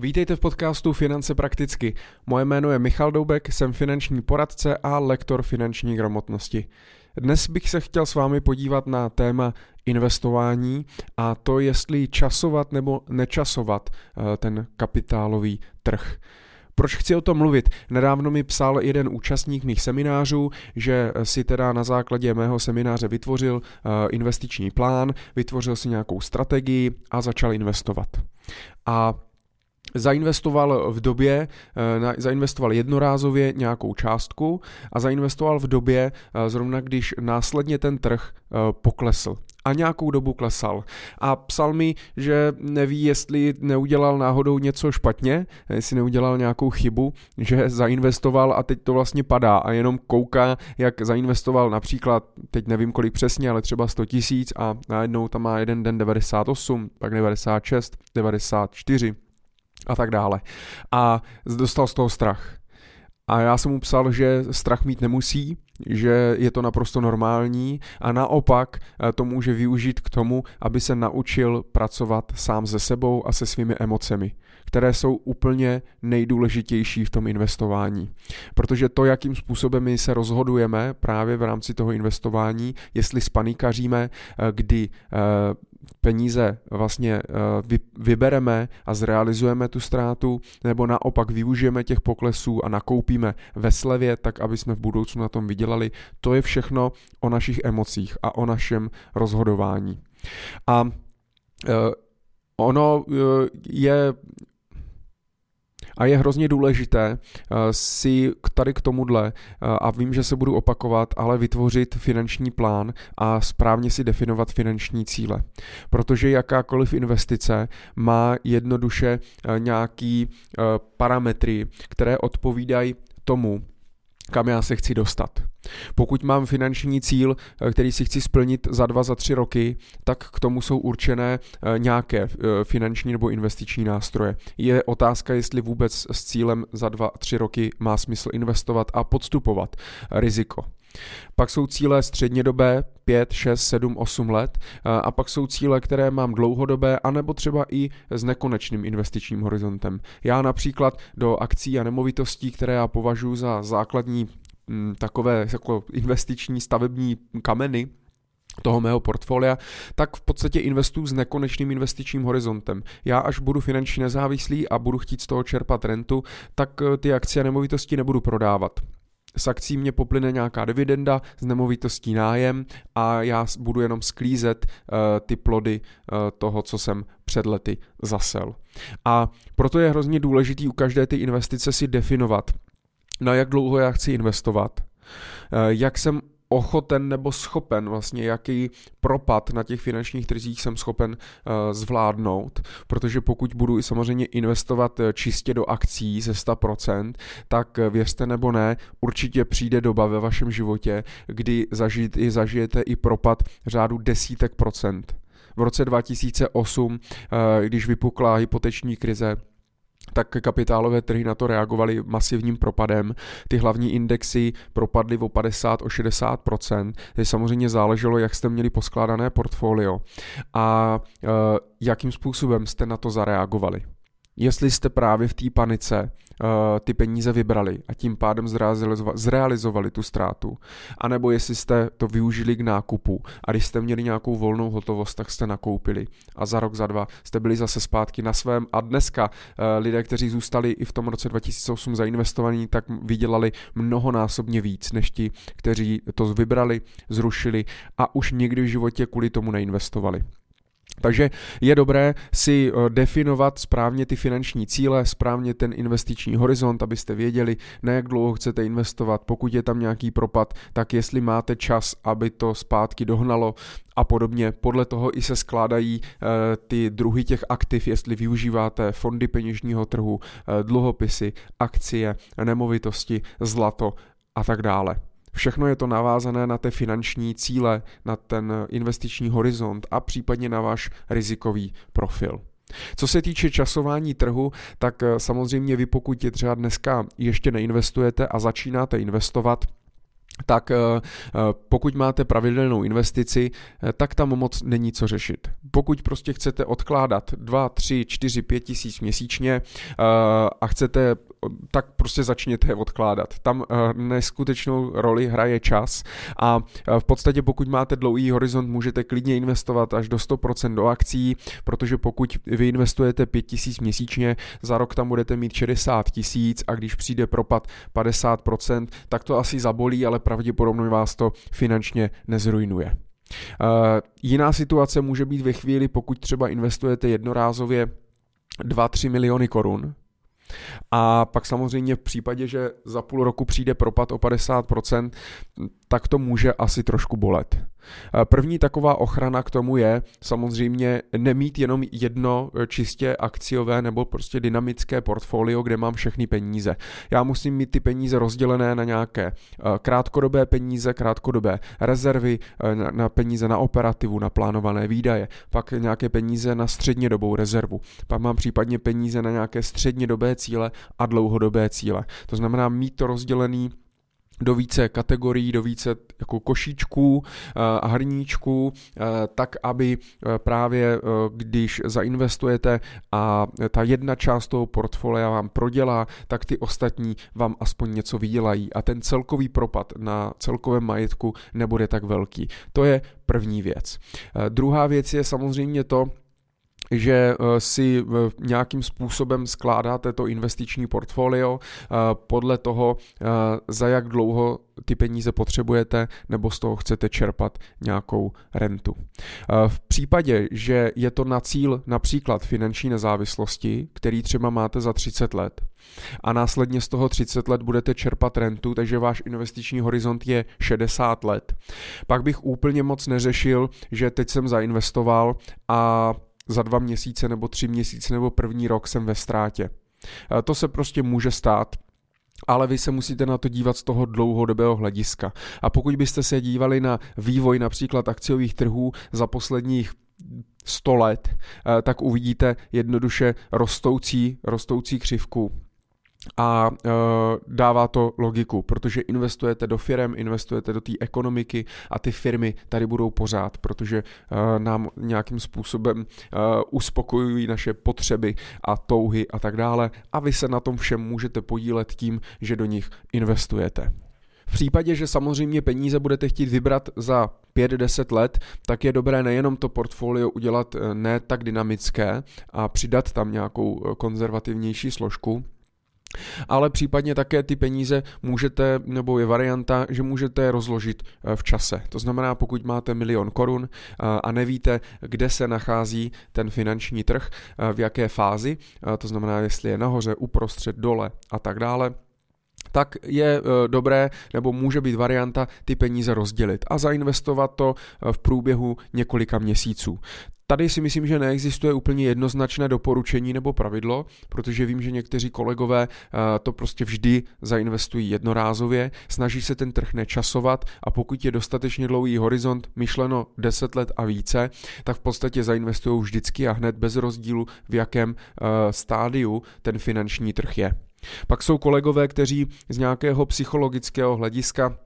Vítejte v podcastu Finance prakticky. Moje jméno je Michal Doubek, jsem finanční poradce a lektor finanční gramotnosti. Dnes bych se chtěl s vámi podívat na téma investování a to, jestli časovat nebo nečasovat eh, ten kapitálový trh. Proč chci o tom mluvit? Nedávno mi psal jeden účastník mých seminářů, že si teda na základě mého semináře vytvořil eh, investiční plán, vytvořil si nějakou strategii a začal investovat. A zainvestoval v době, eh, zainvestoval jednorázově nějakou částku a zainvestoval v době eh, zrovna, když následně ten trh poklesl a nějakou dobu klesal. A psal mi, že neví, jestli neudělal náhodou něco špatně, jestli neudělal nějakou chybu, že zainvestoval a teď to vlastně padá a jenom kouká, jak zainvestoval například, teď nevím kolik přesně, ale třeba 100 tisíc a najednou tam má jeden den 98, pak 96, 94 a tak dále. A dostal z toho strach. A já jsem mu psal, že strach mít nemusí, že je to naprosto normální a naopak eh, to může využít k tomu, aby se naučil pracovat sám se sebou a se svými emocemi, které jsou úplně nejdůležitější v tom investování. Protože to, jakým způsobem my se rozhodujeme právě v rámci toho investování, jestli spanikaříme, eh, kdy eh, peníze vlastně eh, vybereme a zrealizujeme tu ztrátu, nebo naopak využijeme těch poklesů a nakoupíme ve slevě, tak aby jsme v budoucnu na tom vydělali. To je všechno o našich emocích a o našem rozhodování. A eh, ono eh, je a je hrozně důležité eh, si tady k tomuhle, eh, a vím, že se budu opakovat, ale vytvořit finanční plán a správně si definovat finanční cíle. Protože jakákoliv investice má jednoduše eh, nějaký parametry, které odpovídají tomu, kam já se chci dostat. Pokud mám finanční cíl, eh, který si chci splnit za dva, za tři roky, tak k tomu jsou určené eh, nějaké eh, finanční nebo investiční nástroje. Je otázka, jestli vůbec s cílem za dva, tři roky má smysl investovat a podstupovat riziko. Pak jsou cíle střednědobé, 5, 6, 7, 8 let a pak jsou cíle, které mám dlouhodobé, anebo třeba i s nekonečným investičním horizontem. Já například do akcí a nemovitostí, které já považuji za základní takové jako investiční stavební kameny, toho mého portfolia, tak v podstatě investuju s nekonečným investičním horizontem. Já až budu finančně nezávislý a budu chtít z toho čerpat rentu, tak eh, ty akcie a nemovitosti nebudu prodávat. S akcí mě poplyne nějaká dividenda, z nemovitostí nájem a já budu jenom sklízet uh, ty plody uh, toho, co jsem před lety zasel. A proto je hrozně důležitý u každé ty investice si definovat, na jak dlouho já chci investovat, eh, jak jsem ochoten nebo schopen, vlastně jaký propad na těch finančních trzích jsem schopen uh, zvládnout, protože pokud budu i samozřejmě investovat eh, čistě do akcí ze 100%, tak věřte nebo ne, určitě přijde doba ve vašem životě, kdy zažijete, i zažijete i propad řádu desítek procent. V roce 2008, uh, když vypukla hypoteční krize, tak kapitálové trhy na to reagovaly masivním propadem. Ty hlavní indexy propadly o 50, o 60 Takže samozřejmě záleželo, jak jste měli poskládané portfolio a uh, jakým způsobem jste na to zareagovali. Jestli jste právě v té panice ty peníze vybrali a tím pádem zrealizovali, tu ztrátu, anebo jestli jste to využili k nákupu. A když jste měli nějakou volnou hotovost, tak jste nakoupili. A za rok, za dva jste byli zase zpátky na svém. A dneska uh, lidé, kteří zůstali i v tom roce 2008 zainvestovaní, tak vydělali mnohonásobně víc než ti, kteří to vybrali, zrušili a už nikdy v životě kvůli tomu neinvestovali. Takže je dobré si eh, definovat správně ty finanční cíle, správně ten investiční horizont, abyste věděli, na jak dlouho chcete investovat, pokud je tam nějaký propad, tak jestli máte čas, aby to zpátky dohnalo a podobně. Podle toho i se skládají eh, ty druhy těch aktiv, jestli využíváte fondy peněžního trhu, eh, dluhopisy, akcie, nemovitosti, zlato a tak dále. Všechno je to navázané na ty finanční cíle, na ten investiční horizont a případně na váš rizikový profil. Co se týče časování trhu, tak eh, samozřejmě vy pokud je třeba dneska ještě neinvestujete a začínáte investovat, tak pokud máte pravidelnou investici, tak tam moc není co řešit. Pokud prostě chcete odkládat 2, 3, 4, 5 tisíc měsíčně a chcete tak prostě začněte odkládat. Tam uh, neskutečnou roli hraje čas a uh, v podstatě pokud máte dlouhý horizont, můžete klidně investovat až do 100% do akcí, protože pokud vy investujete 5000 měsíčně, za rok tam budete mít 60 tisíc a když přijde propad 50%, tak to asi zabolí, ale pravděpodobně vás to finančně nezrujnuje. Uh, jiná situace může být ve chvíli, pokud třeba investujete jednorázově 2-3 miliony korun, a pak samozřejmě v případě, že za půl roku přijde propad o 50%, tak to může asi trošku bolet. První taková ochrana k tomu je samozřejmě nemít jenom jedno eh, čistě akciové nebo prostě dynamické portfolio, kde mám všechny peníze. Já musím mít ty peníze rozdělené na nějaké eh, krátkodobé peníze, krátkodobé rezervy, na peníze na operativu, na plánované výdaje, pak nějaké peníze na střednědobou rezervu, pak mám případně peníze na nějaké střednědobé cíle a dlouhodobé cíle. To znamená mít to rozdělený do více kategorií, do více jako košíčků eh, a hrníčků, eh, tak aby eh, právě když zainvestujete a ta jedna část toho portfolia vám prodělá, tak ty ostatní vám aspoň něco vydělají a ten celkový propad na celkovém majetku nebude tak velký. To je první věc. Druhá věc je samozřejmě to, že eh, si eh, nějakým způsobem skládáte to investiční portfolio eh, podle toho, za jak dlouho ty peníze potřebujete nebo z toho chcete čerpat nějakou rentu. V případě, že je to na cíl například finanční nezávislosti, který třeba máte za 30 let, a následně z toho 30 let budete čerpat rentu, takže váš investiční horizont je 60 let. Pak bych úplně moc neřešil, že teď jsem zainvestoval a za dva měsíce nebo tři měsíce nebo první rok jsem ve ztrátě. To se prostě může stát, ale vy se musíte na to dívat z toho dlouhodobého hlediska. A pokud byste se dívali na vývoj například akciových trhů za posledních 100 let, eh, tak uvidíte jednoduše rostoucí, rostoucí křivku a e, dává to logiku, protože investujete do firm, investujete do té ekonomiky a ty firmy tady budou pořád, protože e, nám nějakým způsobem e, uspokojují naše potřeby a touhy a tak dále a vy se na tom všem můžete podílet tím, že do nich investujete. V případě, že samozřejmě peníze budete chtít vybrat za 5-10 let, tak je dobré nejenom to portfolio udělat ne tak dynamické a přidat tam nějakou konzervativnější složku, ale případně také ty peníze můžete, nebo je varianta, že můžete rozložit eh, v čase. To znamená, pokud máte milion korun eh, a nevíte, kde se nachází ten finanční trh, eh, v jaké fázi, to znamená, jestli je nahoře, uprostřed, dole a tak dále, tak je dobré nebo může být varianta ty peníze rozdělit a zainvestovat to v průběhu několika měsíců. Tady si myslím, že neexistuje úplně jednoznačné doporučení nebo pravidlo, protože vím, že někteří kolegové eh, to prostě vždy zainvestují jednorázově, snaží se ten trh nečasovat a pokud je dostatečně dlouhý horizont, myšleno 10 let a více, tak v podstatě zainvestují vždycky a hned bez rozdílu, v jakém eh, stádiu ten finanční trh je. Pak jsou kolegové, kteří z nějakého psychologického hlediska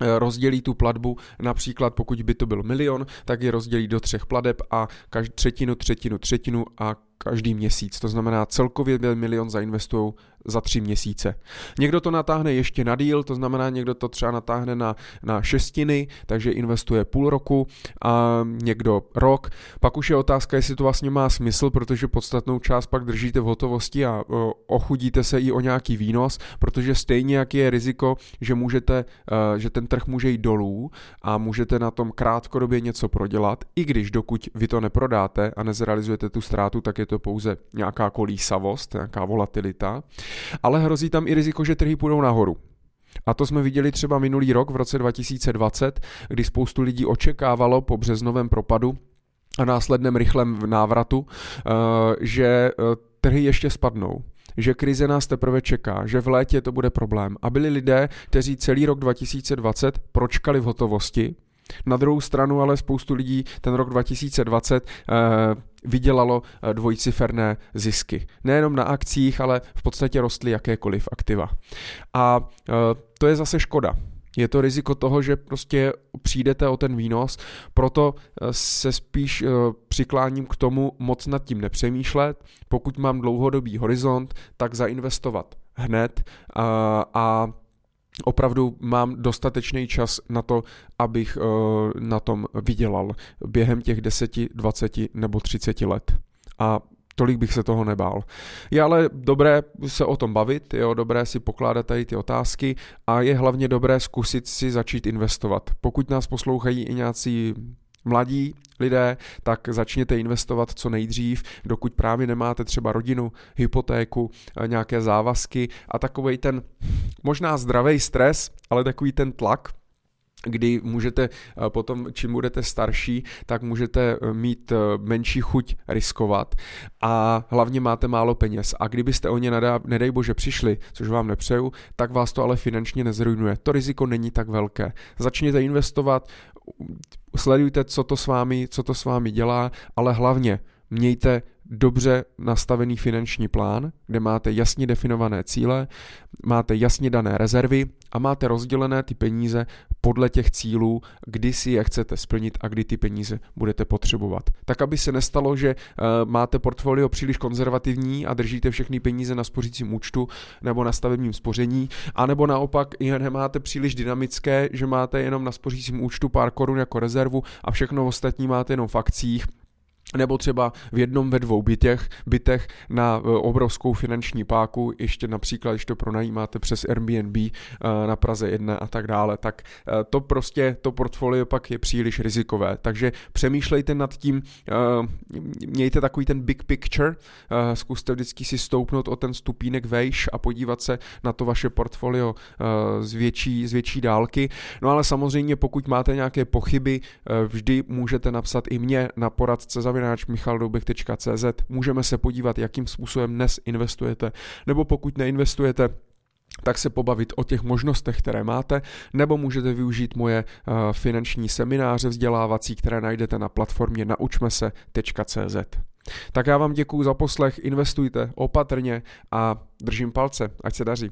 rozdělí tu platbu, například pokud by to byl milion, tak je rozdělí do třech pladeb a každý třetinu, třetinu, třetinu a každý měsíc. To znamená celkově milion zainvestují za tři měsíce. Někdo to natáhne ještě na díl, to znamená někdo to třeba natáhne na, na šestiny, takže investuje půl roku a někdo rok. Pak už je otázka, jestli to vlastně má smysl, protože podstatnou část pak držíte v hotovosti a ochudíte se i o nějaký výnos, protože stejně jak je riziko, že můžete, uh, že ten trh může jít dolů a můžete na tom krátkodobě něco prodělat, i když dokud vy to neprodáte a nezrealizujete tu ztrátu, tak je to pouze nějaká kolísavost, nějaká volatilita ale hrozí tam i riziko, že trhy půjdou nahoru. A to jsme viděli třeba minulý rok v roce 2020, kdy spoustu lidí očekávalo po březnovém propadu a následném rychlém návratu, eh, že eh, trhy ještě spadnou že krize nás teprve čeká, že v létě to bude problém. A byli lidé, kteří celý rok 2020 pročkali v hotovosti, na druhou stranu ale spoustu lidí ten rok 2020 eh, vydělalo eh, dvojciferné zisky. Nejenom na akcích, ale v podstatě rostly jakékoliv aktiva. A eh, to je zase škoda. Je to riziko toho, že prostě přijdete o ten výnos, proto eh, se spíš přikláním k tomu moc nad tím nepřemýšlet. Pokud mám dlouhodobý horizont, tak zainvestovat hned a, a opravdu mám dostatečný čas na to, abych na tom vydělal během těch 10, 20 nebo 30 let. A tolik bych se toho nebál. Je ale dobré se o tom bavit, je dobré si pokládat tady ty otázky a je hlavně dobré zkusit si začít investovat. Pokud nás poslouchají i nějací mladí lidé, tak začněte investovat co nejdřív, dokud právě nemáte třeba rodinu, hypotéku, nějaké závazky a takový ten možná zdravý stres, ale takový ten tlak, kdy můžete eh, potom, čím budete starší, tak můžete eh, mít eh, menší chuť riskovat a hlavně máte málo peněz. A kdybyste o ně nedá, nedej bože přišli, což vám nepřeju, tak vás to ale finančně nezrujnuje. To riziko není tak velké. Začněte investovat, sledujte, co to s vámi, co to s vámi dělá, ale hlavně mějte dobře nastavený finanční plán, kde máte jasně definované cíle, máte jasně dané rezervy a máte rozdělené ty peníze podle těch cílů, kdy si je chcete splnit a kdy ty peníze budete potřebovat. Tak, aby se nestalo, že uh, máte portfolio příliš konzervativní a držíte všechny peníze na spořícím účtu nebo na stavebním spoření, anebo naopak je nemáte příliš dynamické, že máte jenom na spořícím účtu pár korun jako rezervu a všechno ostatní máte jenom v akcích nebo třeba v jednom ve dvou bytech, bytech na e, obrovskou finanční páku, ještě například, když to pronajímáte přes Airbnb e, na Praze 1 a tak dále, tak e, to prostě, to portfolio pak je příliš rizikové. Takže přemýšlejte nad tím, mějte takový ten big picture, zkuste vždycky si stoupnout o ten stupínek vejš a podívat se na to vaše portfolio z větší, z větší dálky. No ale samozřejmě, pokud máte nějaké pochyby, vždy můžete napsat i mě na poradce za zavináč michaldoubek.cz můžeme se podívat, jakým způsobem dnes investujete, nebo pokud neinvestujete, tak se pobavit o těch možnostech, které máte, nebo můžete využít moje uh, finanční semináře vzdělávací, které najdete na platformě naučmese.cz. Tak já vám děkuji za poslech, investujte opatrně a držím palce, ať se daří.